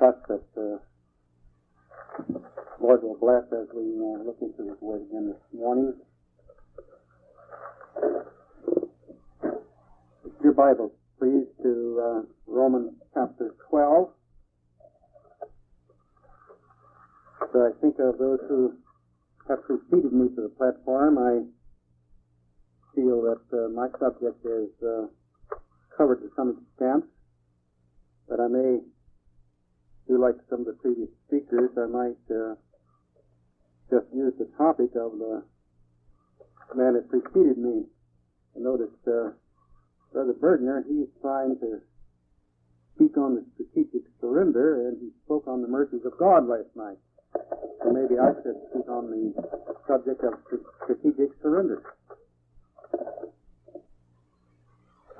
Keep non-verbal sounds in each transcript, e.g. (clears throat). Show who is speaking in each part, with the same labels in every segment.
Speaker 1: trust that uh, Lord will bless as we uh, look into His Word again this morning. Your Bible, please, to uh, Romans chapter 12. So I think of those who have preceded me to the platform, I feel that uh, my subject is uh, covered to some extent, but I may do like some of the previous speakers, I might uh, just use the topic of the man that preceded me. I noticed uh, Brother Bergner, he's trying to speak on the strategic surrender, and he spoke on the mercies of God last night. So maybe I should speak on the subject of strategic surrender.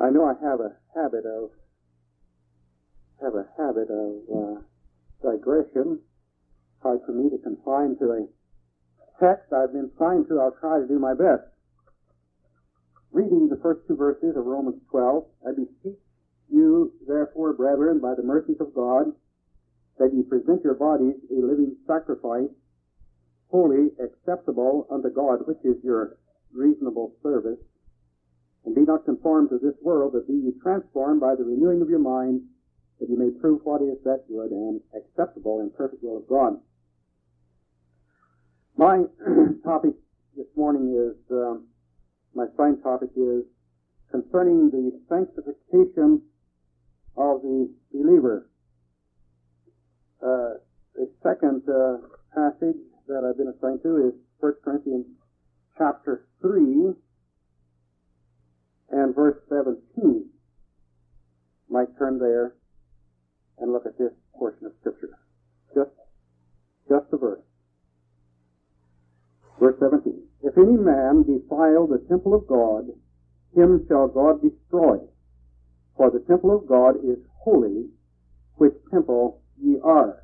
Speaker 1: I know I have a habit of have a habit of uh, digression. Hard for me to confine to a text I've been trying to. I'll try to do my best. Reading the first two verses of Romans 12, I beseech you, therefore, brethren, by the mercies of God, that ye present your bodies a living sacrifice, holy, acceptable unto God, which is your reasonable service. And be not conformed to this world, but be ye transformed by the renewing of your mind, that you may prove what is that good and acceptable and perfect will of God. My (clears throat) topic this morning is, um, my sign topic is concerning the sanctification of the believer. Uh, the second uh, passage that I've been assigned to is 1 Corinthians chapter 3 and verse 17. Might turn there and look at this portion of Scripture. Just, just a verse. Verse 17. If any man defile the temple of God, him shall God destroy. For the temple of God is holy, which temple ye are.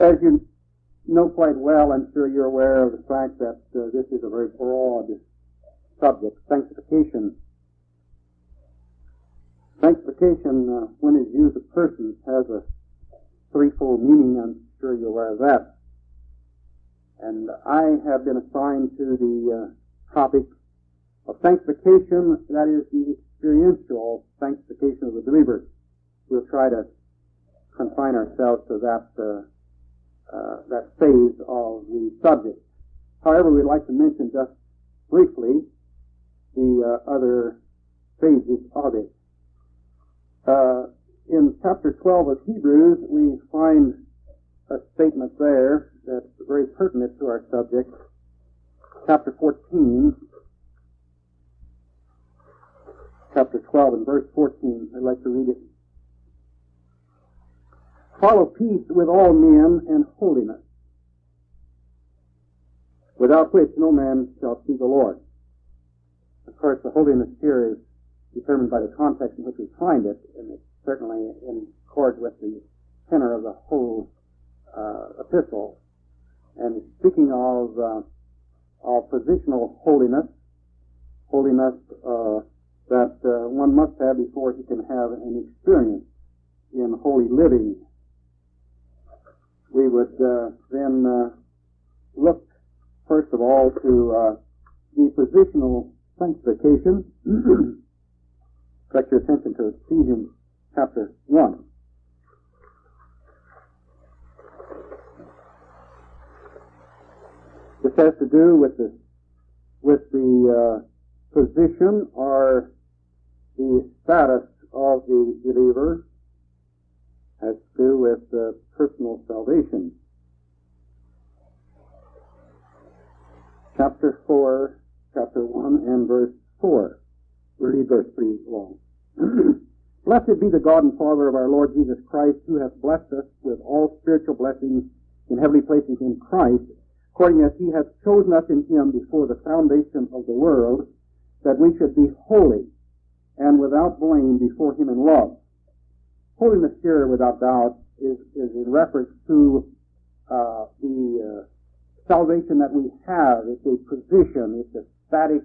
Speaker 1: As you know quite well, I'm sure you're aware of the fact that uh, this is a very broad subject, sanctification Sanctification, uh, when it's used of persons, has a threefold meaning. I'm sure you're aware of that. And I have been assigned to the uh, topic of sanctification, that is the experiential sanctification of the believer. We'll try to confine ourselves to that uh, uh, that phase of the subject. However, we'd like to mention just briefly the uh, other phases of it. Uh, in chapter 12 of Hebrews, we find a statement there that's very pertinent to our subject. Chapter 14, chapter 12 and verse 14. I'd like to read it. Follow peace with all men and holiness, without which no man shall see the Lord. Of course, the holiness here is determined by the context in which we find it, and it's certainly in accord with the tenor of the whole uh, epistle. And speaking of uh, of positional holiness, holiness uh, that uh, one must have before he can have an experience in holy living, we would uh, then uh, look first of all to the positional sanctification. (clears throat) direct your attention to Ephesians chapter 1. This has to do with the, with the uh, position or the status of the believer has to do with uh, personal salvation. Chapter 4, chapter 1 and verse 4. We'll read verse 3 long. Blessed be the God and Father of our Lord Jesus Christ, who hath blessed us with all spiritual blessings in heavenly places in Christ, according as he hath chosen us in him before the foundation of the world, that we should be holy and without blame before him in love. Holiness here, without doubt, is, is in reference to uh, the uh, salvation that we have. It's a position, it's a static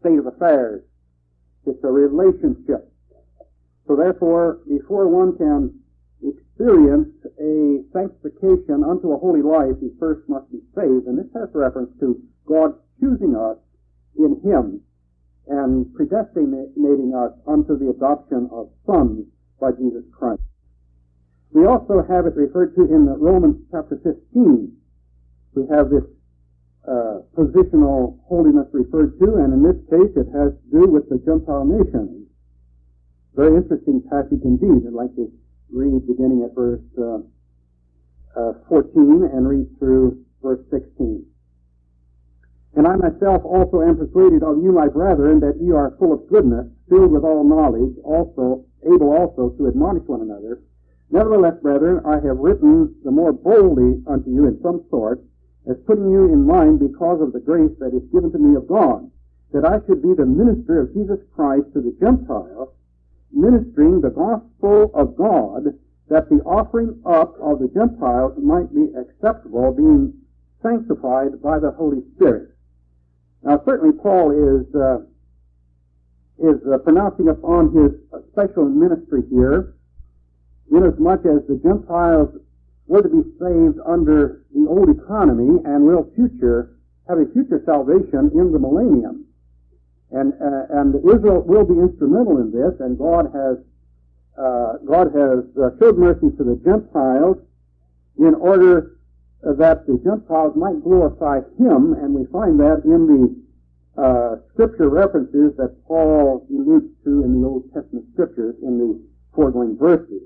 Speaker 1: state of affairs. It's a relationship. So therefore, before one can experience a sanctification unto a holy life, he first must be saved. And this has reference to God choosing us in him and predestinating us unto the adoption of sons by Jesus Christ. We also have it referred to in Romans chapter 15. We have this uh, positional holiness referred to, and in this case it has to do with the Gentile nations. Very interesting passage indeed. I'd like to read beginning at verse uh, uh, 14 and read through verse 16. And I myself also am persuaded of you, my brethren, that ye are full of goodness, filled with all knowledge, also able also to admonish one another. Nevertheless, brethren, I have written the more boldly unto you in some sort, as putting you in mind because of the grace that is given to me of God, that I should be the minister of Jesus Christ to the Gentiles, ministering the gospel of God, that the offering up of the Gentiles might be acceptable, being sanctified by the Holy Spirit. Now, certainly Paul is uh, is uh, pronouncing upon his special ministry here, inasmuch as the Gentiles were to be saved under the old economy and will future have a future salvation in the millennium. And uh, and Israel will be instrumental in this, and God has uh, God has uh, showed mercy to the Gentiles in order that the Gentiles might glorify Him, and we find that in the uh, scripture references that Paul alludes to in the Old Testament scriptures in the foregoing verses.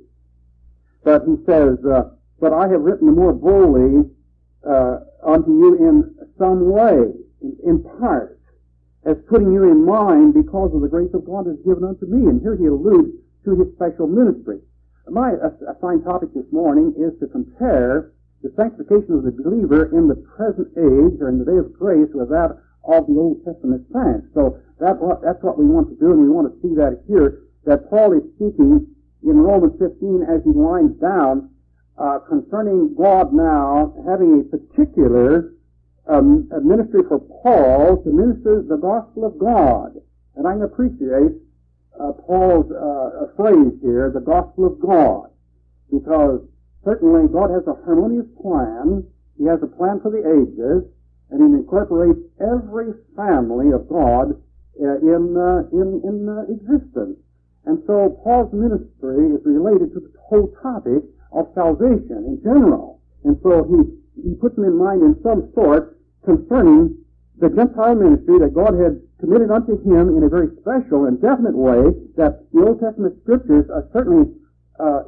Speaker 1: But he says, uh, "But I have written more boldly uh, unto you in some way, in, in part, as putting you in mind because of the grace of God that is given unto me." And here he alludes to his special ministry. My assigned topic this morning is to compare the sanctification of the believer in the present age or in the day of grace with that of the Old Testament saints. So that, that's what we want to do, and we want to see that here, that Paul is speaking in Romans 15 as he winds down uh, concerning God now having a particular um, ministry for Paul to minister the gospel of God. And I appreciate uh, Paul's uh, phrase here, the gospel of God, because Certainly, God has a harmonious plan. He has a plan for the ages, and He incorporates every family of God uh, in, uh, in, in uh, existence. And so Paul's ministry is related to the whole topic of salvation in general. And so he, he puts them in mind in some sort concerning the Gentile ministry that God had committed unto him in a very special and definite way that the Old Testament scriptures are certainly uh,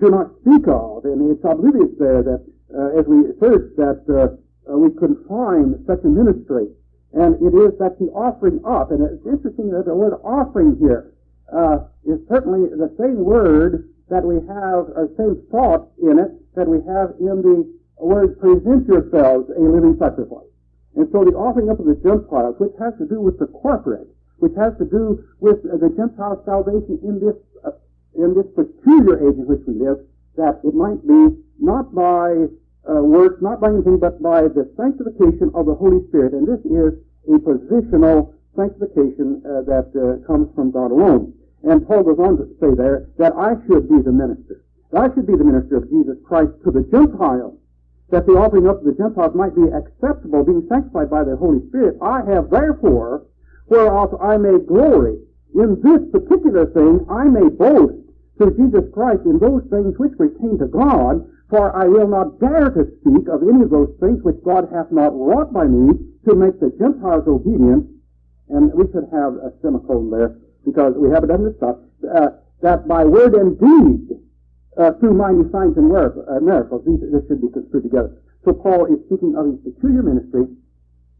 Speaker 1: do not speak of. And it's oblivious there that uh, as we search that uh, uh, we couldn't find such a ministry. And it is that the offering up, and it's interesting that the word offering here uh, is certainly the same word that we have, or same thought in it that we have in the word present yourselves a living sacrifice. And so the offering up of the Gentiles, which has to do with the corporate, which has to do with the Gentile salvation in this uh, in this peculiar age in which we live, that it might be not by uh, works, not by anything, but by the sanctification of the Holy Spirit. And this is a positional sanctification uh, that uh, comes from God alone. And Paul goes on to say there that I should be the minister. That I should be the minister of Jesus Christ to the Gentiles, that the offering up of the Gentiles might be acceptable, being sanctified by the Holy Spirit. I have therefore, whereof I may glory, in this particular thing I may boast through Jesus Christ in those things which pertain to God, for I will not dare to speak of any of those things which God hath not wrought by me to make the Gentiles obedient. And we should have a semicolon there because we have it under stuff. Uh, that by word and deed, uh, through mighty signs and uh, miracles, these, this should be construed together. So Paul is speaking of his peculiar ministry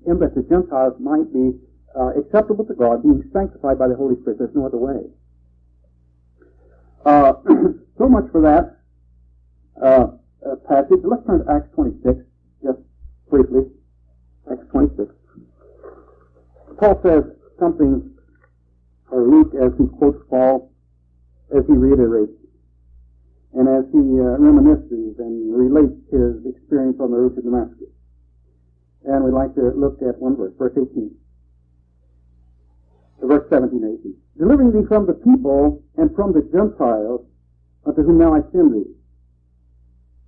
Speaker 1: in that the Gentiles might be uh, acceptable to God, being sanctified by the Holy Spirit. There's no other way. Uh, (clears throat) so much for that uh, uh, passage. Let's turn to Acts 26, just briefly. Acts 26. Paul says something, or Luke, as he quotes Paul, as he reiterates, and as he uh, reminisces and relates his experience on the road to Damascus. And we'd like to look at one verse, verse 18 verse 17 18. delivering thee from the people and from the Gentiles unto whom now I send thee,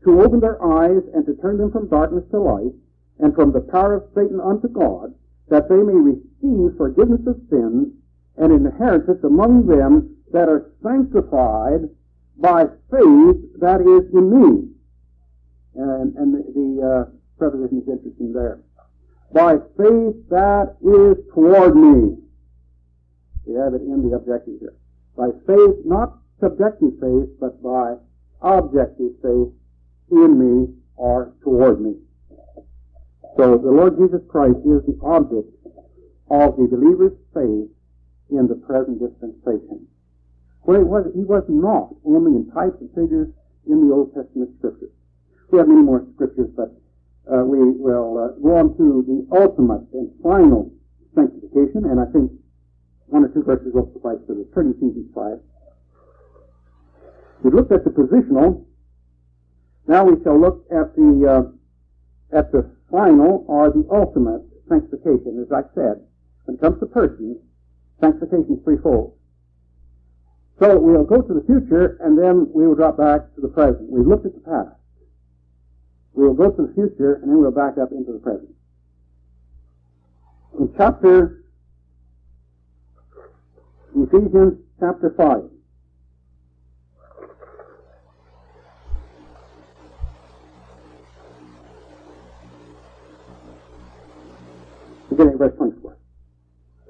Speaker 1: to open their eyes and to turn them from darkness to light, and from the power of Satan unto God, that they may receive forgiveness of sins and inheritance among them that are sanctified by faith that is in me. And, and the, the uh, preposition is interesting there. By faith that is toward me. We have it in the objective here. By faith, not subjective faith, but by objective faith in me or toward me. So the Lord Jesus Christ is the object of the believer's faith in the present dispensation. For it was, he was not only in types and figures in the Old Testament scriptures. We have many more scriptures, but uh, we will uh, go on to the ultimate and final sanctification, and I think one or two verses will suffice for the pretty easy slide. We looked at the positional. Now we shall look at the uh, at the final or the ultimate sanctification. As I said, when it comes to persons, sanctification is threefold. So we'll go to the future and then we will drop back to the present. We've looked at the past. We will go to the future and then we'll back up into the present. In chapter Ephesians chapter 5. Beginning verse 24.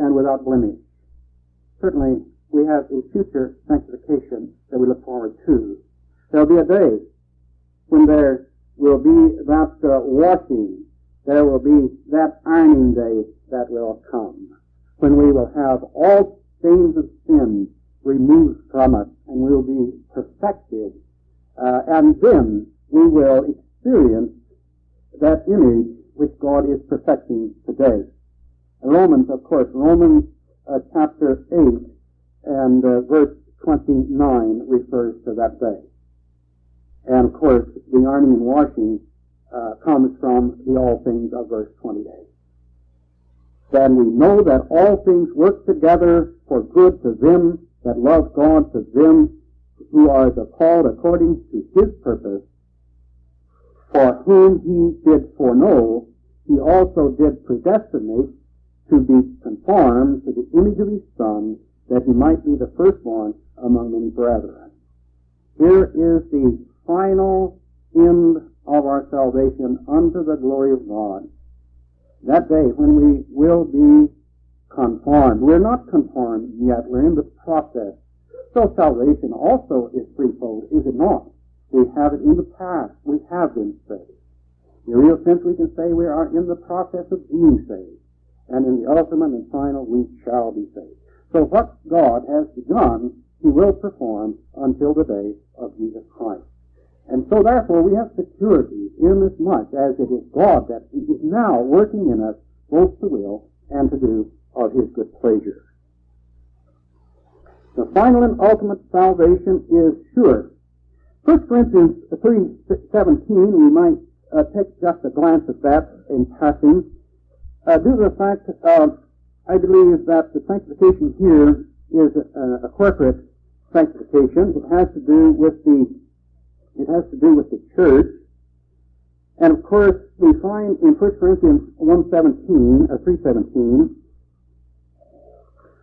Speaker 1: and without blemish. Certainly, we have a future sanctification that we look forward to. There'll be a day when there will be that uh, washing, there will be that ironing day that will come, when we will have all stains of sin removed from us and we will be perfected, uh, and then we will experience that image which God is perfecting today. Romans, of course, Romans uh, chapter 8 and uh, verse 29 refers to that day. And of course, the ironing and washing uh, comes from the all things of verse 28. Then we know that all things work together for good to them that love God, to them who are the called according to his purpose, for whom he did foreknow, he also did predestinate to be conformed to the image of his Son, that he might be the firstborn among many brethren. Here is the final end of our salvation unto the glory of God. That day when we will be conformed. We're not conformed yet. We're in the process. So salvation also is threefold, is it not? We have it in the past. We have been saved. In a real sense, we can say we are in the process of being saved and in the ultimate and final we shall be saved. So what God has begun, He will perform until the day of Jesus Christ. And so therefore we have security in as much as it is God that is now working in us both to will and to do of His good pleasure. The final and ultimate salvation is sure. 1 Corinthians 3.17, we might uh, take just a glance at that in passing. Uh, due to the fact, uh, I believe that the sanctification here is a, a, corporate sanctification. It has to do with the, it has to do with the church. And of course, we find in 1 Corinthians 1.17, or 3.17,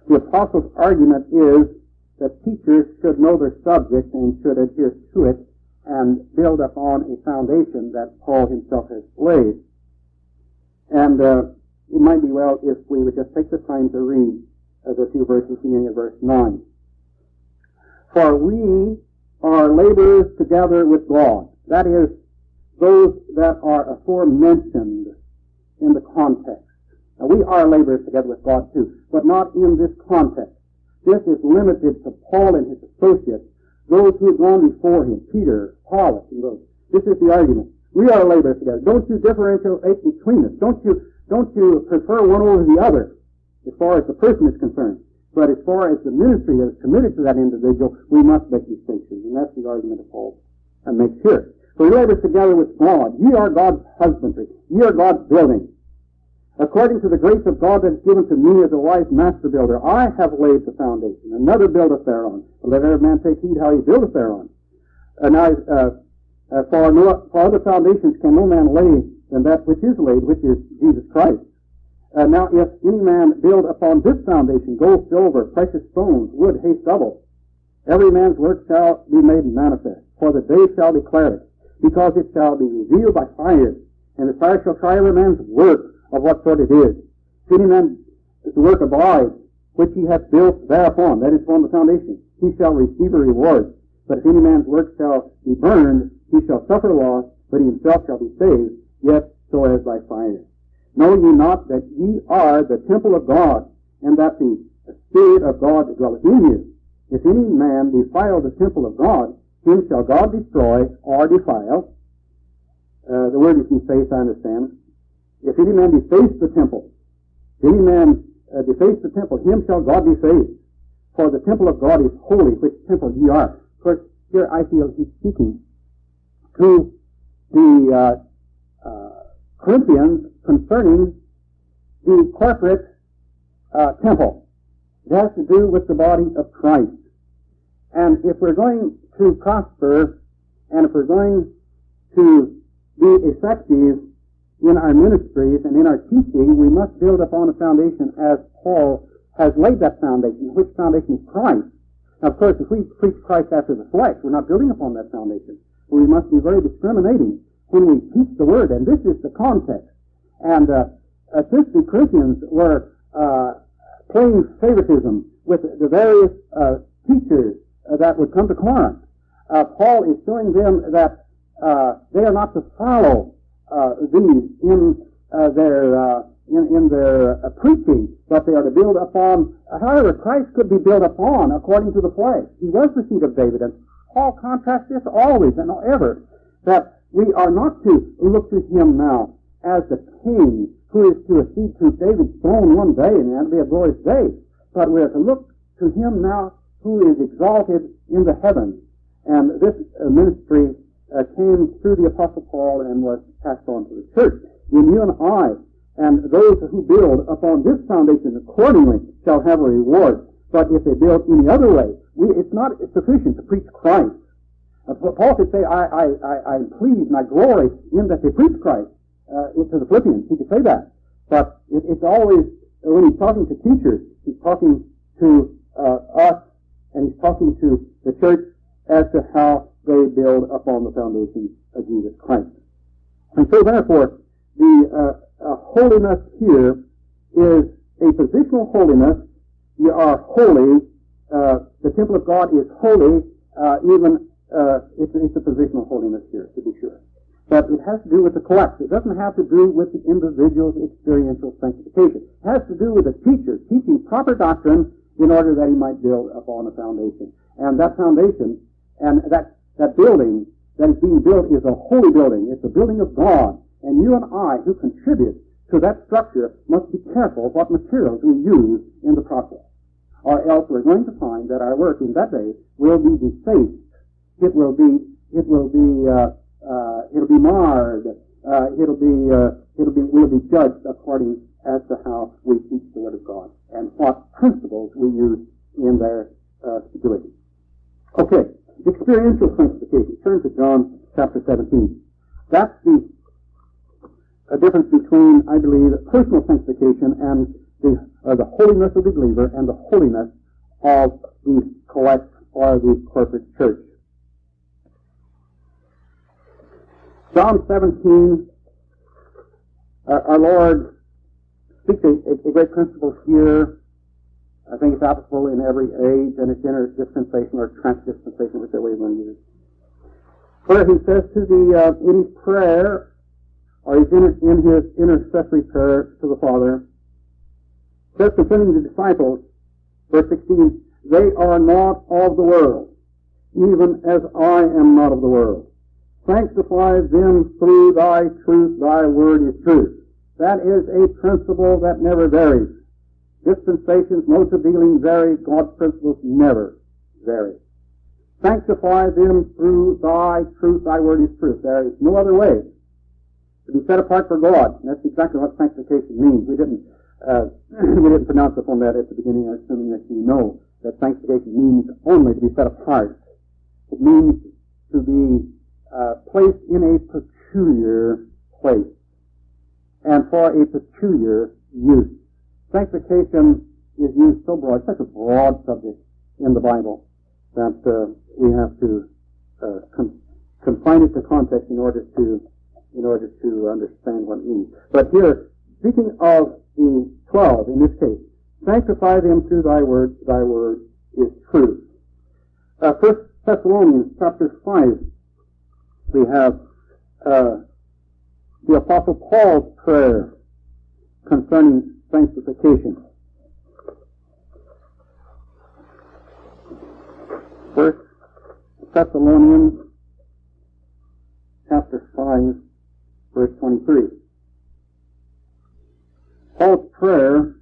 Speaker 1: the apostle's argument is that teachers should know their subject and should adhere to it and build upon a foundation that Paul himself has laid. And uh, it might be well if we would just take the time to read uh, the few verses beginning at verse 9. For we are laborers together with God. That is, those that are aforementioned in the context. Now, we are laborers together with God too, but not in this context. This is limited to Paul and his associates, those who have gone before him, Peter, Apollos, and those. This is the argument. We are laborers together. Don't you differentiate between us. Don't you, don't you prefer one over the other as far as the person is concerned. But as far as the ministry is committed to that individual, we must make distinctions. And that's the argument of Paul and makes here. For we labor together with God. Ye are God's husbandry. Ye are God's building. According to the grace of God that is given to me as a wise master builder, I have laid the foundation. Another buildeth thereon. Let every man take heed how he buildeth thereon. Uh, now, uh, uh, for, no, for other foundations can no man lay than that which is laid, which is Jesus Christ. Uh, now, if any man build upon this foundation gold, silver, precious stones, wood, hay, stubble, every man's work shall be made manifest, for the day shall declare it, because it shall be revealed by fire, and the fire shall try every man's work of what sort it is. If any man the work abide, which he hath built thereupon, that is upon the foundation, he shall receive a reward. But if any man's work shall be burned, he shall suffer loss, but he himself shall be saved, yet so as by fire. Know ye not that ye are the temple of God, and that the Spirit of God dwelleth in you? If any man defile the temple of God, him shall God destroy or defile. Uh, the word is deface, I understand. If any man deface the temple, if any man uh, deface the temple, him shall God deface. For the temple of God is holy, which temple ye are. Of course, here I feel he's speaking to the uh, Corinthians concerning the corporate uh, temple. It has to do with the body of Christ. And if we're going to prosper, and if we're going to be effective in our ministries and in our teaching, we must build upon a foundation as Paul has laid that foundation, which foundation is Christ. Now, of course, if we preach Christ after the flesh, we're not building upon that foundation. We must be very discriminating when we teach the Word, and this is the context. And uh, uh, the Corinthians were uh, playing favoritism with the various uh, teachers uh, that would come to Corinth, uh, Paul is showing them that they are not to follow these in their in, in their preaching, but they are to build upon. however, Christ could be built upon according to the flesh. He was the seed of David, and Paul contrasts this always and ever that we are not to look to him now as the king who is to accede to David's throne one day and that'll be a glorious day. But we are to look to him now who is exalted in the heavens. And this uh, ministry uh, came through the Apostle Paul and was passed on to the church. And you and I and those who build upon this foundation accordingly shall have a reward. But if they build any other way, we, it's not sufficient to preach Christ. Uh, Paul could say, I, I, I, I'm pleased and I glory in that they preach Christ uh, to the Philippians. He could say that. But it, it's always, when he's talking to teachers, he's talking to uh, us and he's talking to the church as to how they build upon the foundation of Jesus Christ. And so therefore, the uh, uh, holiness here is a positional holiness. You are holy. Uh, the temple of God is holy, uh, even uh, it's, it's a positional holiness here, to be sure. But it has to do with the collective. It doesn't have to do with the individual's experiential sanctification. It has to do with the teacher teaching proper doctrine in order that he might build upon a foundation. And that foundation and that, that building that is being built is a holy building. It's a building of God. And you and I who contribute to that structure must be careful what materials we use in the process. Or else we're going to find that our work in that day will be defaced. It will be, it will be, uh, uh, it'll be marred. Uh, it'll be, uh, it'll be, we'll be judged according as to how we teach the Word of God and what principles we use in their uh, stability. Okay, experiential sanctification. Turn to John chapter 17. That's the a difference between, I believe, personal sanctification and the, uh, the holiness of the believer and the holiness of the collect or the corporate church. John 17, uh, our Lord speaks a, a, great principle here. I think it's applicable in every age, and it's dispensation or transdispensation, whichever way you want to use. Where he says to the uh, in his prayer, or he's in, in his intercessory prayer to the Father, says concerning the disciples, verse 16, They are not of the world, even as I am not of the world. Sanctify them through thy truth. Thy word is truth. That is a principle that never varies. Dispensations, modes of dealing vary. God's principles never vary. Sanctify them through thy truth. Thy word is truth. There is no other way to be set apart for God. And that's exactly what sanctification means. We didn't uh, (clears throat) we didn't pronounce upon that at the beginning, assuming that you know that sanctification means only to be set apart. It means to be uh, placed in a peculiar place and for a peculiar use. Sanctification is used so broad, such a broad subject in the Bible that uh, we have to uh, con- confine it to context in order to in order to understand what it means. But here, speaking of the twelve in this case, sanctify them through thy word. Thy word is truth. Uh, First Thessalonians chapter five we have uh, the Apostle Paul's prayer concerning sanctification. First Thessalonians chapter 5, verse 23. Paul's prayer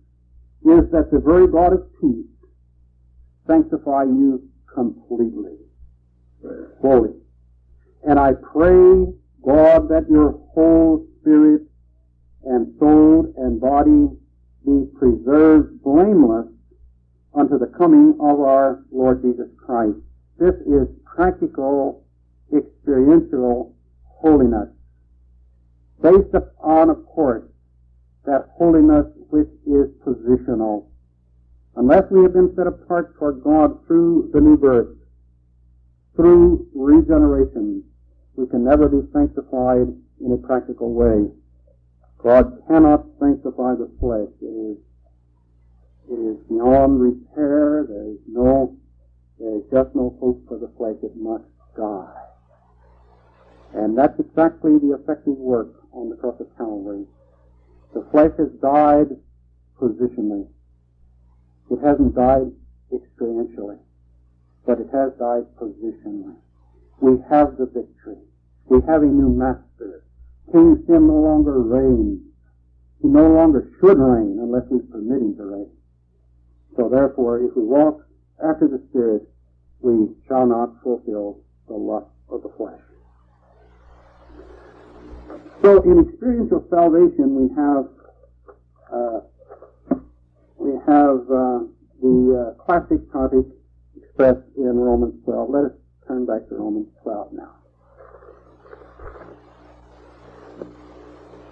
Speaker 1: is that the very God of peace sanctify you completely, fully. And I pray, God, that your whole spirit and soul and body be preserved blameless unto the coming of our Lord Jesus Christ. This is practical, experiential holiness, based upon, of course, that holiness which is positional. Unless we have been set apart for God through the new birth, through regeneration, we can never be sanctified in a practical way. God cannot sanctify the flesh. It is, it is beyond repair. There is no, there is just no hope for the flesh. It must die. And that's exactly the effective work on the cross of Calvary. The flesh has died positionally. It hasn't died experientially, but it has died positionally. We have the victory. We have a new master. King sin no longer reigns. He no longer should reign unless we permit him to reign. So therefore, if we walk after the Spirit, we shall not fulfill the lust of the flesh. So in experiential salvation, we have uh, we have uh, the uh, classic topic expressed in Romans 12. Let us turn back to Romans 12 now.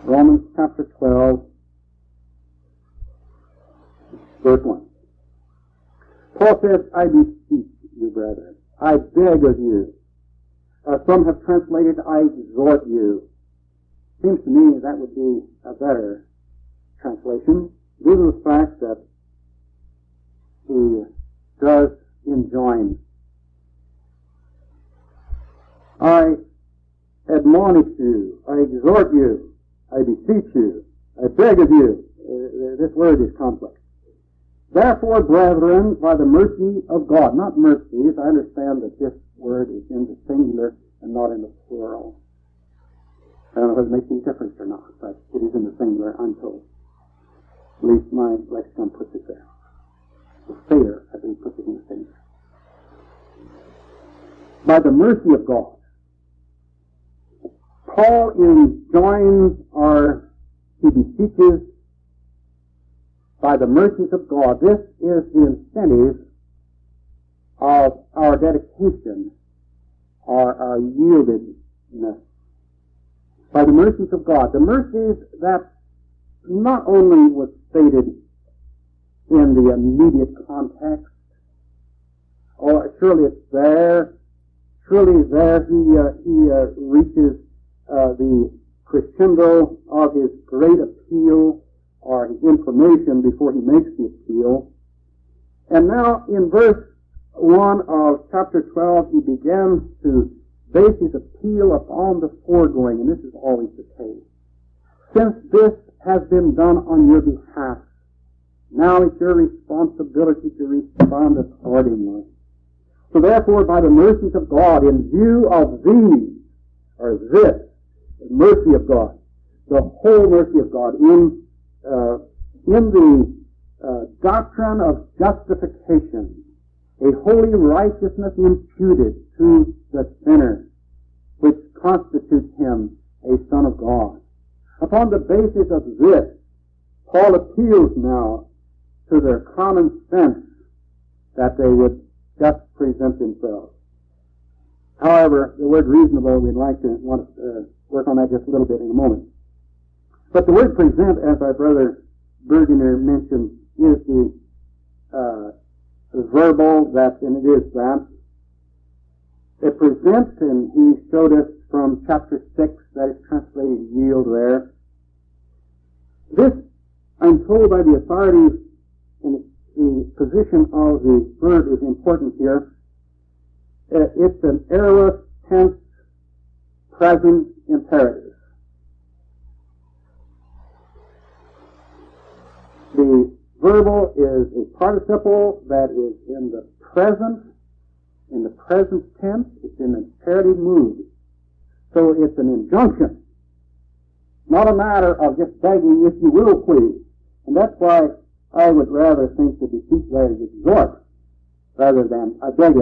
Speaker 1: Romans chapter 12, verse 1. Paul says, I beseech you, brethren, I beg of you. Uh, some have translated, I exhort you. Seems to me that would be a better translation due to the fact that he does enjoin. I admonish you, I exhort you, I beseech you, I beg of you. Uh, this word is complex. Therefore, brethren, by the mercy of God, not mercies, I understand that this word is in the singular and not in the plural. I don't know if it makes any difference or not, but it is in the singular, I'm told. At least my lexicon puts it there. The Thayer, I think, puts it in the singular. By the mercy of God, Paul enjoins or he beseeches by the mercies of God. This is the incentive of our dedication or our yieldedness. By the mercies of God. The mercies that not only was stated in the immediate context, or surely it's there, surely there he, uh, he uh, reaches uh, the crescendo of his great appeal or his information before he makes the appeal. And now in verse 1 of chapter 12, he begins to base his appeal upon the foregoing, and this is always the case. Since this has been done on your behalf, Now it's your responsibility to respond accordingly. So therefore, by the mercies of God, in view of these, or this, mercy of God, the whole mercy of God, in, uh, in the uh, doctrine of justification, a holy righteousness imputed to the sinner, which constitutes him a son of God. Upon the basis of this, Paul appeals now to their common sense that they would just present themselves. However, the word reasonable, we'd like to want to uh, work on that just a little bit in a moment. But the word present, as our brother Bergener mentioned, is the uh, verbal that, and it is that. It presents, and he showed us from chapter 6, that is translated yield there. This, I'm told by the authorities, and the position of the verb is important here. Uh, it's an aorist tense present imperative. The verbal is a participle that is in the present, in the present tense. It's in an imperative mood. So it's an injunction, not a matter of just begging, if you will, please. And that's why I would rather think the deceit there is exhort rather than I beg.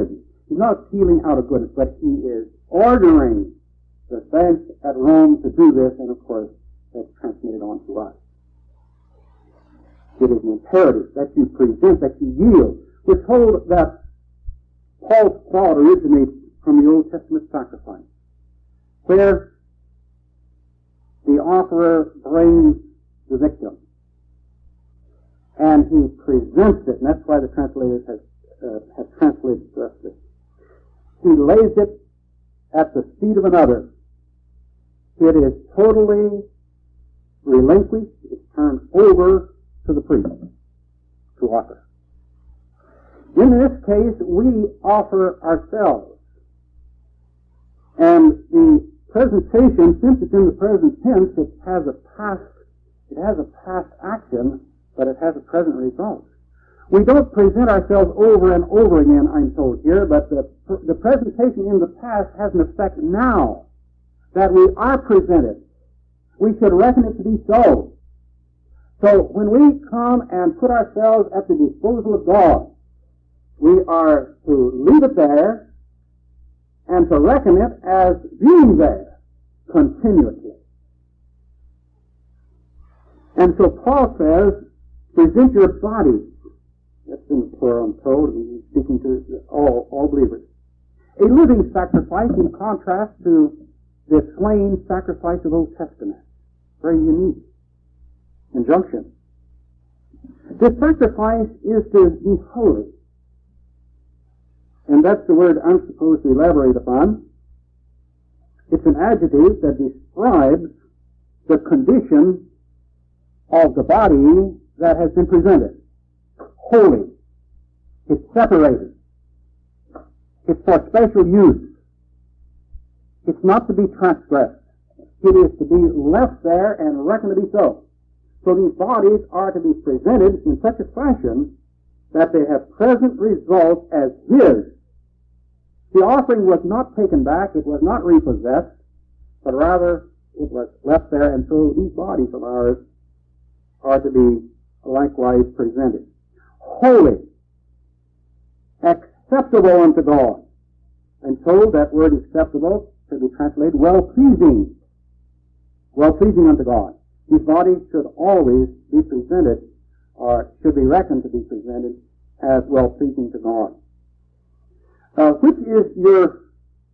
Speaker 1: He's not appealing out of goodness, but he is ordering the at Rome to do this, and of course, that's transmitted on to us. It is an imperative that you present, that you yield. We're told that Paul's thought originates from the Old Testament sacrifice, where the offerer brings the victim, and he presents it, and that's why the translators have, uh, have translated this. He lays it at the feet of another. It is totally relinquished, it's turned over to the priest to offer. In this case, we offer ourselves. And the presentation, since it's in the present tense, it has a past, it has a past action, but it has a present result. We don't present ourselves over and over again, I'm told here, but the, the presentation in the past has an effect now that we are presented. We should reckon it to be so. So when we come and put ourselves at the disposal of God, we are to leave it there and to reckon it as being there continuously. And so Paul says, present your bodies. That's in the plural, I'm told. He's speaking to all, all believers. A living sacrifice in contrast to the slain sacrifice of Old Testament. Very unique injunction. This sacrifice is to be holy. And that's the word I'm supposed to elaborate upon. It's an adjective that describes the condition of the body that has been presented. Holy. It's separated. It's for special use. It's not to be transgressed. It is to be left there and reckoned to be so. So these bodies are to be presented in such a fashion that they have present results as His. The offering was not taken back, it was not repossessed, but rather it was left there, and so these bodies of ours are to be likewise presented. Holy, acceptable unto God. And so that word acceptable should be translated well pleasing. Well pleasing unto God. These body should always be presented, or should be reckoned to be presented, as well pleasing to God. Uh, which is your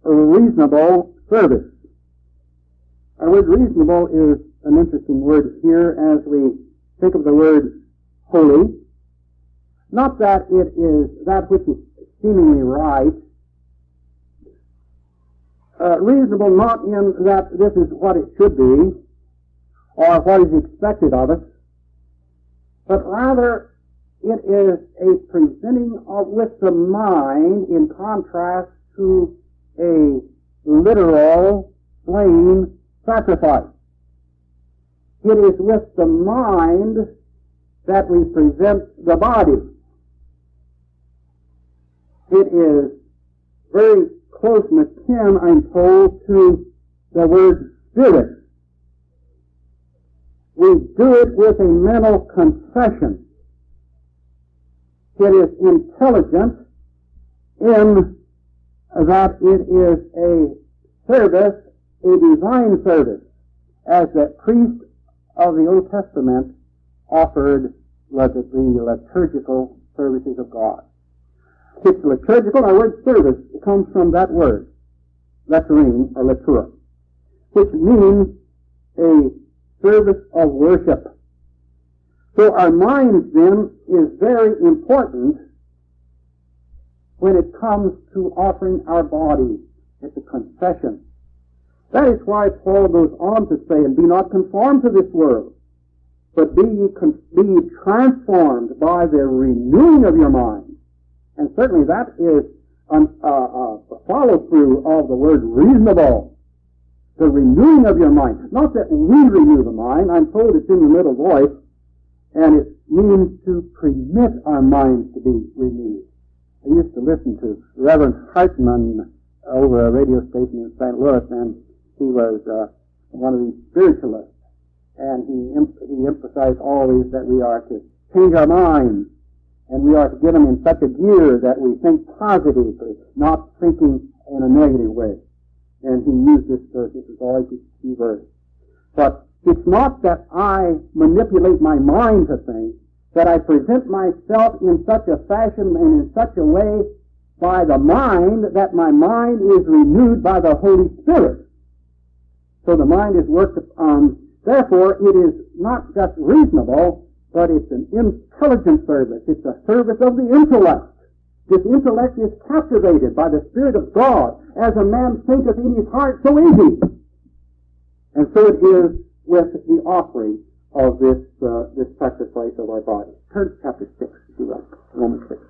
Speaker 1: reasonable service? Our word reasonable is an interesting word here as we think of the word holy. Not that it is that which is seemingly right. Uh, reasonable not in that this is what it should be, or what is expected of us, but rather it is a presenting of with the mind in contrast to a literal slain sacrifice. It is with the mind that we present the body. It is very close and akin, I'm told, to the word spirit. We do it with a mental confession. It is intelligent in that it is a service, a divine service, as the priest of the Old Testament offered the liturgical services of God. It's liturgical, our word service comes from that word, latreia or litura, which means a service of worship. So our mind then is very important when it comes to offering our bodies. It's a confession. That is why Paul goes on to say, and be not conformed to this world, but be ye, be ye transformed by the renewing of your mind. And certainly that is um, uh, uh, a follow-through of the word reasonable. The renewing of your mind. Not that we renew the mind. I'm told it's in the middle voice, and it means to permit our minds to be renewed. I used to listen to Reverend Hartman over a radio station in St. Louis, and he was uh, one of these spiritualists, and he he emphasized always that we are to change our minds, and we are to get them in such a gear that we think positively, not thinking in a negative way. And he used this verse. This is always his key verse. But it's not that I manipulate my mind to think, that I present myself in such a fashion and in such a way by the mind that my mind is renewed by the Holy Spirit. So the mind is worked upon. Therefore, it is not just reasonable, but it's an intelligent service. It's a service of the intellect. This intellect is captivated by the Spirit of God. As a man thinketh in his heart, so is he. And so it is with the offering of this uh, this sacrifice of our body. Turn to chapter six, if you Romans six.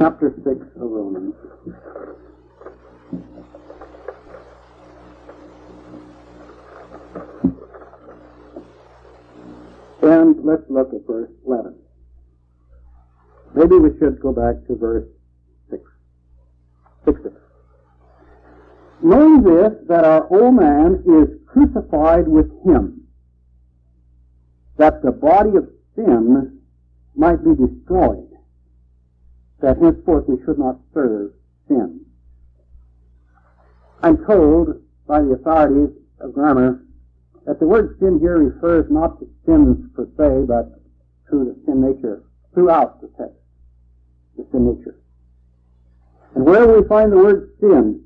Speaker 1: Chapter six of Romans. And let's look at verse 11. Maybe we should go back to verse 6. 6, 6. Knowing this, that our old man is crucified with him, that the body of sin might be destroyed, that henceforth we should not serve sin. I'm told by the authorities of grammar that the word sin here refers not to sins per se, but to the sin nature throughout the text, the sin nature. And wherever we find the word sin,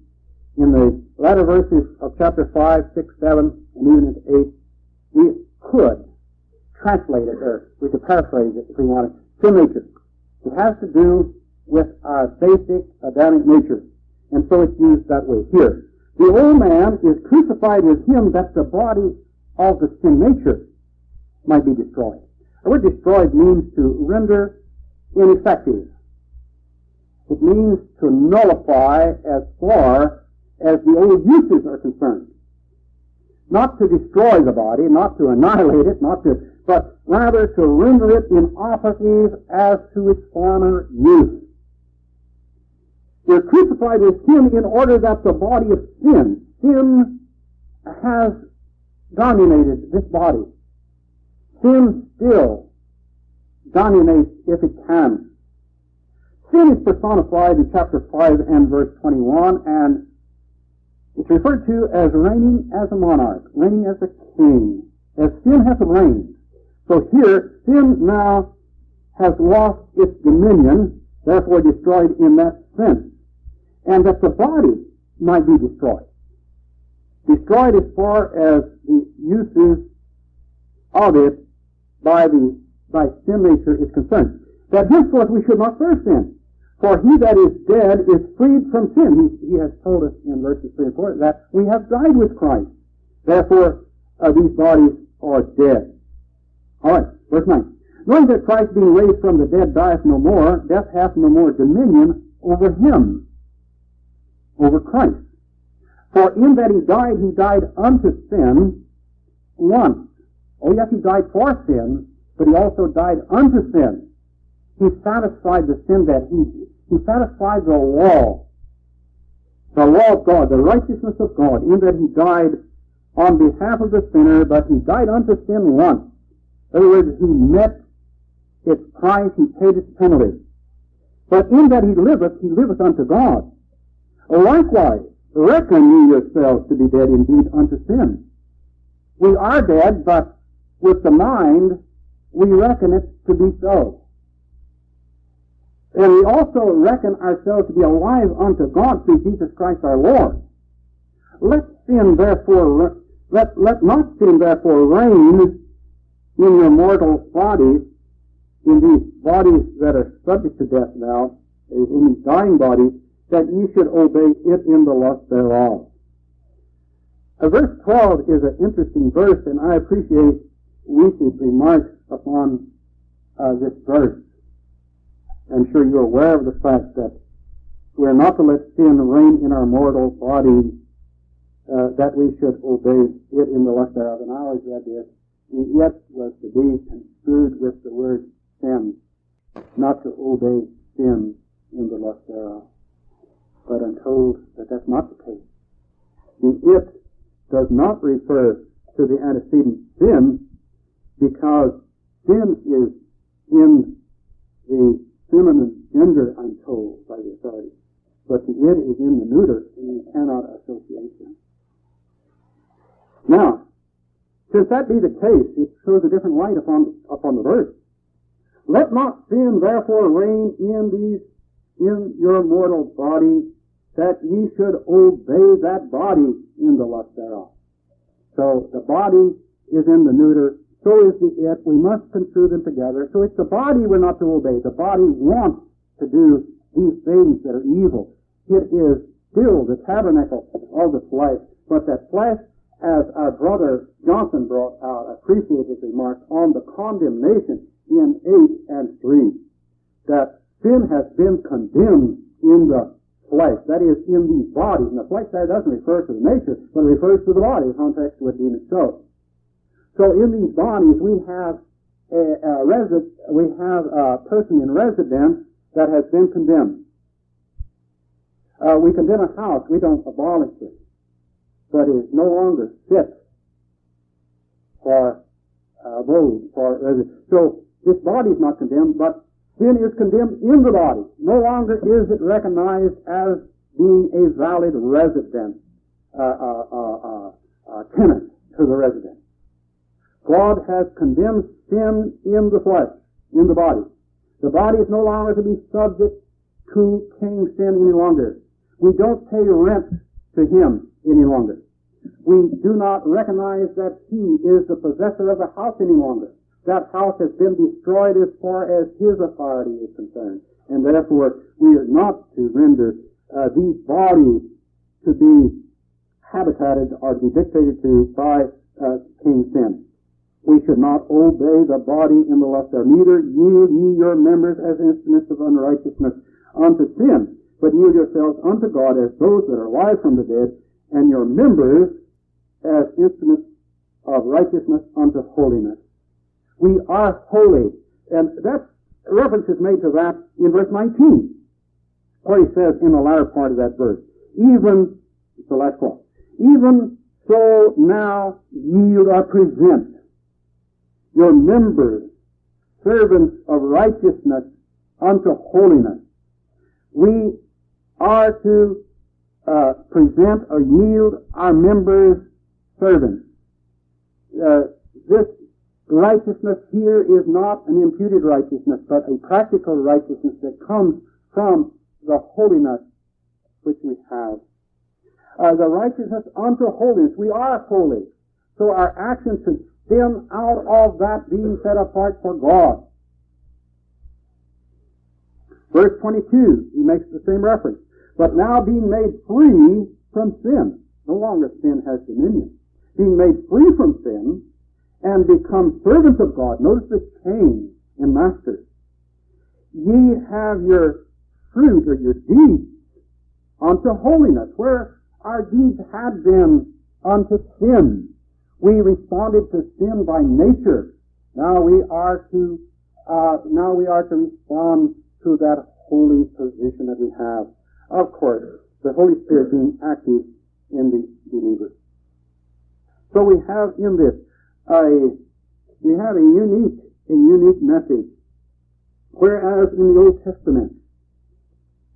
Speaker 1: in the latter verses of chapter 5, 6, 7, and even into 8, we could translate it, or we could paraphrase it if we wanted. Sin nature. It has to do with our basic Adamic nature. And so it's used that way here. The old man is crucified with him that the body of the sin nature might be destroyed. The word destroyed means to render ineffective. It means to nullify as far as the old uses are concerned. Not to destroy the body, not to annihilate it, not to, but rather to render it inoperative as to its former use. We're crucified with Him in order that the body of sin, sin has dominated this body. Sin still dominates if it can. Sin is personified in chapter 5 and verse 21, and it's referred to as reigning as a monarch, reigning as a king, as sin has reigned. So here, sin now has lost its dominion, therefore destroyed in that sense, and that the body might be destroyed destroyed as far as the uses of it by the by sin nature is concerned. That henceforth we should not serve sin. For he that is dead is freed from sin. He, he has told us in verses 3 and 4 that we have died with Christ. Therefore, uh, these bodies are dead. Alright, verse 9. Knowing that Christ being raised from the dead dieth no more, death hath no more dominion over him, over Christ. For in that he died, he died unto sin once. Oh yes, he died for sin, but he also died unto sin. He satisfied the sin that he, he satisfied the law, the law of God, the righteousness of God, in that he died on behalf of the sinner, but he died unto sin once. In other words, he met its price, he paid its penalty. But in that he liveth, he liveth unto God. Likewise, reckon ye yourselves to be dead indeed unto sin. We are dead, but with the mind, we reckon it to be so. And we also reckon ourselves to be alive unto God through Jesus Christ our Lord. Let sin therefore, let, let not sin therefore reign in your mortal bodies, in these bodies that are subject to death now, in these dying bodies, that ye should obey it in the lust thereof. Uh, verse 12 is an interesting verse, and I appreciate Wuest's remarks upon uh, this verse. I'm sure you're aware of the fact that we're not to let sin reign in our mortal body, uh, that we should obey it in the lust thereof. And I always read this. Yet was to be construed with the word sin, not to obey sin in the lust thereof. But I'm told that that's not the case. The it does not refer to the antecedent sin because sin is in the feminine gender, I'm told by the authorities. But the it is in the neuter, and you cannot associate them. Now, since that be the case, it throws a different light upon, upon the verse. Let not sin therefore reign in these, in your mortal body, that ye should obey that body in the lust thereof. So the body is in the neuter, so is the it. We must construe them together. So it's the body we're not to obey. The body wants to do these things that are evil. It is still the tabernacle of the flesh, but that flesh, as our brother Johnson brought out, appreciated his remarks on the condemnation in 8 and 3, that sin has been condemned in the flesh, that is, in these bodies. And the flesh there doesn't refer to the nature, but it refers to the body. The context would deem it so. So in these bodies, we have a, a resi- we have a person in residence that has been condemned. Uh, we condemn a house, we don't abolish it, but it is no longer fit for uh, abode, for residence. So this body is not condemned, but Sin is condemned in the body. No longer is it recognized as being a valid resident, uh, uh, uh, uh, tenant to the residence. God has condemned sin in the flesh, in the body. The body is no longer to be subject to King sin any longer. We don't pay rent to him any longer. We do not recognize that he is the possessor of the house any longer that house has been destroyed as far as his authority is concerned. And therefore, we are not to render uh, these bodies to be habitated or to be dictated to by uh, King Sin. We should not obey the body in the lust thereof. Neither yield ye your members as instruments of unrighteousness unto sin, but yield yourselves unto God as those that are alive from the dead, and your members as instruments of righteousness unto holiness. We are holy. And that reference is made to that in verse 19, where he says in the latter part of that verse, even, it's the last clause, even so now yield or present your members servants of righteousness unto holiness. We are to uh, present or yield our members servants. Uh, this righteousness here is not an imputed righteousness, but a practical righteousness that comes from the holiness which we have. Uh, the righteousness unto holiness. We are holy. So our actions should stem out of that being set apart for God. Verse 22, he makes the same reference. But now being made free from sin. No longer sin has dominion. Being made free from sin, and become servants of God. Notice the change. in Masters. Ye have your fruit or your deeds unto holiness, where our deeds had been unto sin. We responded to sin by nature. Now we are to uh, now we are to respond to that holy position that we have. Of course, the Holy Spirit being active in the believer. So we have in this a we have a unique a unique message. Whereas in the Old Testament,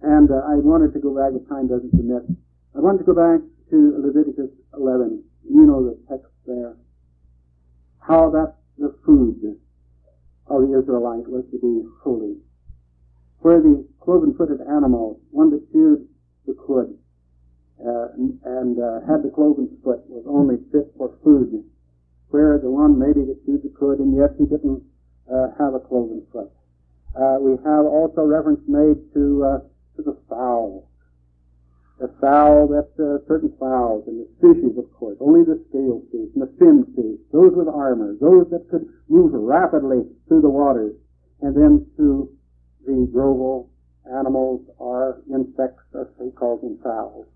Speaker 1: and uh, I wanted to go back, if time doesn't permit, I wanted to go back to Leviticus 11. You know the text there. How that the food of the Israelite was to be holy. Where the cloven-footed animal, one that chewed the cud, uh, and uh, had the cloven foot, was only fit for food. Where the one maybe that chewed could, and yet he didn't uh, have a cloven foot. Uh, we have also reference made to uh, to the fowl. The fowl that uh, certain fowls and the fishes, of course, only the scale fish and the fin fish, those with armor, those that could move rapidly through the waters, and then to the grovel animals or insects, calls them fowls.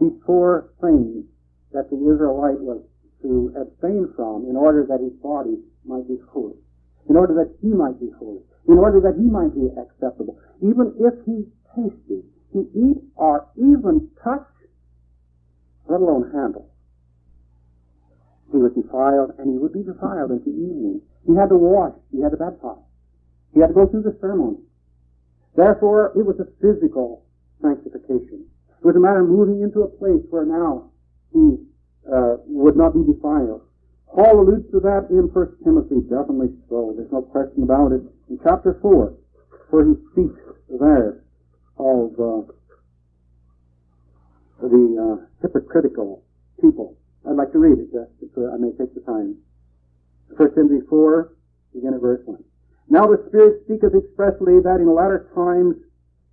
Speaker 1: These four things that the Israelite was to abstain from in order that his body might be holy, in order that he might be holy, in order that he might be acceptable. Even if he tasted, he eat or even touch, let alone handle. He was defiled, and he would be defiled until evening. He had to wash. He had to baptize. He had to go through the ceremony. Therefore, it was a physical sanctification. It was a matter of moving into a place where now he uh, would not be defiled. Paul alludes to that in 1 Timothy, definitely so. There's no question about it. In chapter 4, where he speaks there of uh, the uh, hypocritical people. I'd like to read it, just so I may take the time. 1 Timothy 4, begin at verse 1. Now the Spirit speaketh expressly that in latter times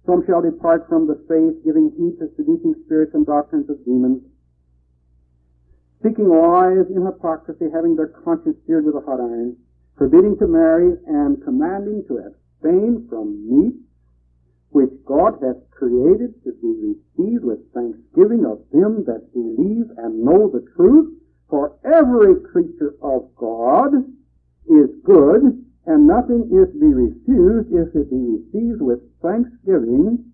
Speaker 1: some shall depart from the faith, giving heed to seducing spirits and doctrines of demons, speaking lies in hypocrisy, having their conscience seared with a hot iron, forbidding to marry, and commanding to abstain from meat which God hath created to be received with thanksgiving of them that believe and know the truth. For every creature of God is good, and nothing is to be refused if it be received with thanksgiving,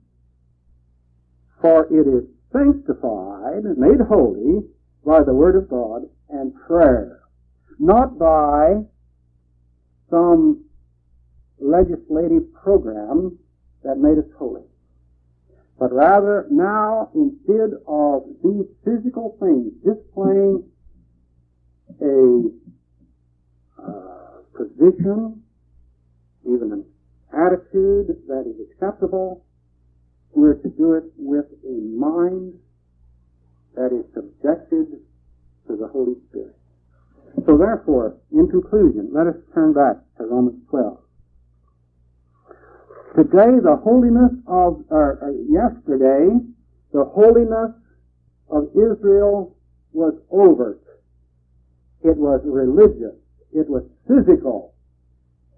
Speaker 1: for it is sanctified, made holy, by the word of God and prayer, not by some legislative program that made us holy. But rather, now, instead of these physical things displaying a uh, position, even an attitude that is acceptable, we're to do it with a mind that is subjected to the Holy Spirit. So therefore, in conclusion, let us turn back to Romans 12. Today, the holiness of, or, or yesterday, the holiness of Israel was overt. It was religious. It was physical.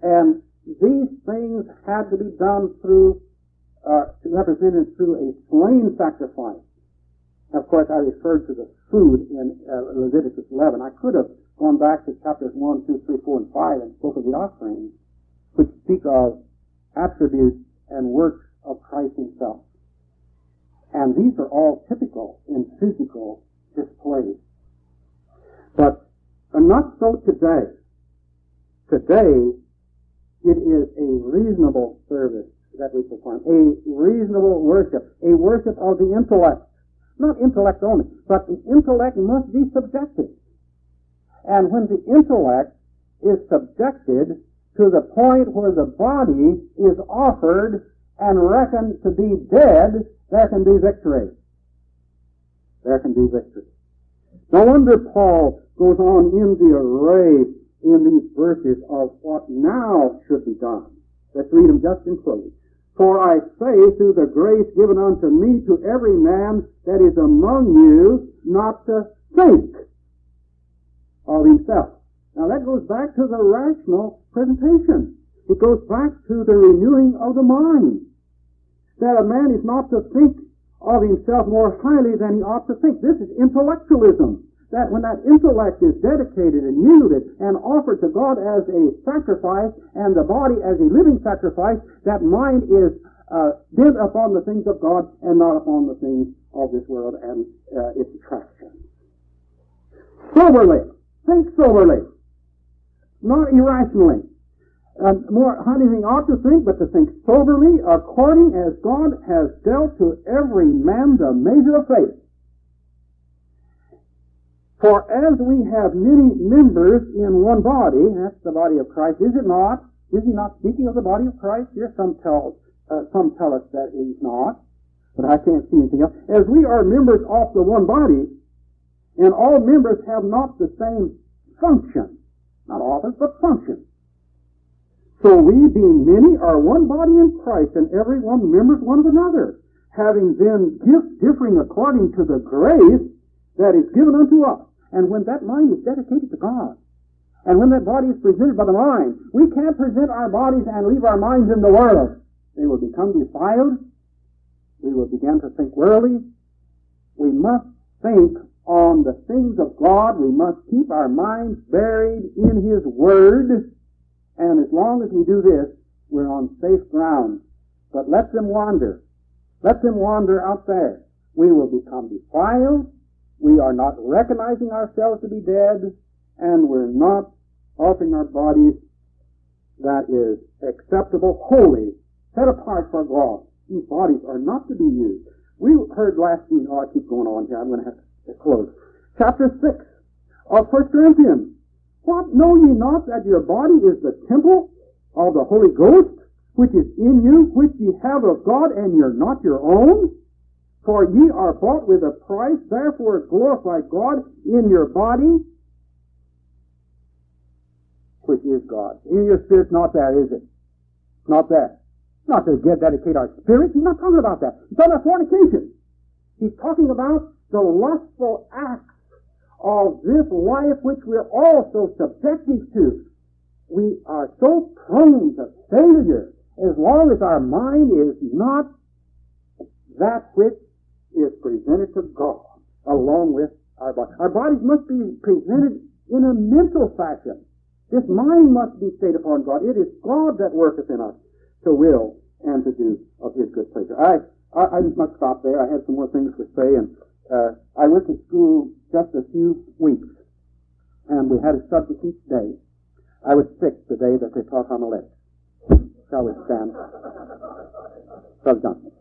Speaker 1: And these things had to be done through, uh, represented through a slain sacrifice. Of course, I referred to the food in uh, Leviticus 11. I could have gone back to chapters 1, 2, 3, 4, and 5 and spoke of the offerings, which speak of attributes and works of Christ himself. And these are all typical in physical displays. But not so today. Today, it is a reasonable service that we perform, a reasonable worship, a worship of the intellect. Not intellect only, but the intellect must be subjected. And when the intellect is subjected to the point where the body is offered and reckoned to be dead, there can be victory. There can be victory. No wonder Paul goes on in the array in these verses of what now should be done. Let's read them just in closing. For I say through the grace given unto me to every man that is among you not to think of himself now that goes back to the rational presentation. It goes back to the renewing of the mind. That a man is not to think of himself more highly than he ought to think. This is intellectualism. That when that intellect is dedicated and yielded and offered to God as a sacrifice and the body as a living sacrifice, that mind is uh, bent upon the things of God and not upon the things of this world and uh, its attractions. Soberly. Think soberly. Not irrationally um, more anything ought to think, but to think soberly, according as God has dealt to every man the measure of faith. For as we have many members in one body, that's the body of Christ, is it not? Is he not speaking of the body of Christ here? Some tell, uh, some tell us that he's not, but I can't see anything else. As we are members of the one body, and all members have not the same function, not office, but function. So we, being many, are one body in Christ, and every one members one of another, having then gifts differing according to the grace that is given unto us. And when that mind is dedicated to God, and when that body is presented by the mind, we can't present our bodies and leave our minds in the world. They will become defiled. We will begin to think worldly. We must think on the things of God. We must keep our minds buried in His Word and as long as we do this, we're on safe ground. But let them wander. Let them wander out there. We will become defiled. We are not recognizing ourselves to be dead, and we're not offering our bodies that is acceptable, holy, set apart for God. These bodies are not to be used. We heard last week, oh, I keep going on here, I'm going to have to close. Chapter 6 of 1 Corinthians. What know ye not that your body is the temple of the Holy Ghost, which is in you, which ye have of God, and you're not your own? For ye are bought with a price, therefore glorify God in your body, which is God. In your spirit, not there, is it? Not there. Not to get, dedicate our spirit. He's not talking about that. He's talking about fornication. He's talking about the lustful acts of this life which we're also subjected to. We are so prone to failure as long as our mind is not that which is presented to God along with our body. Our bodies must be presented in a mental fashion. This mind must be stayed upon God. It is God that worketh in us to will and to do of His good pleasure. I, I, I must stop there. I had some more things to say, and uh, I went to school just a few weeks, and we had a subject each day. I was sick the day that they taught homiletics. Shall we stand? Brother Johnson.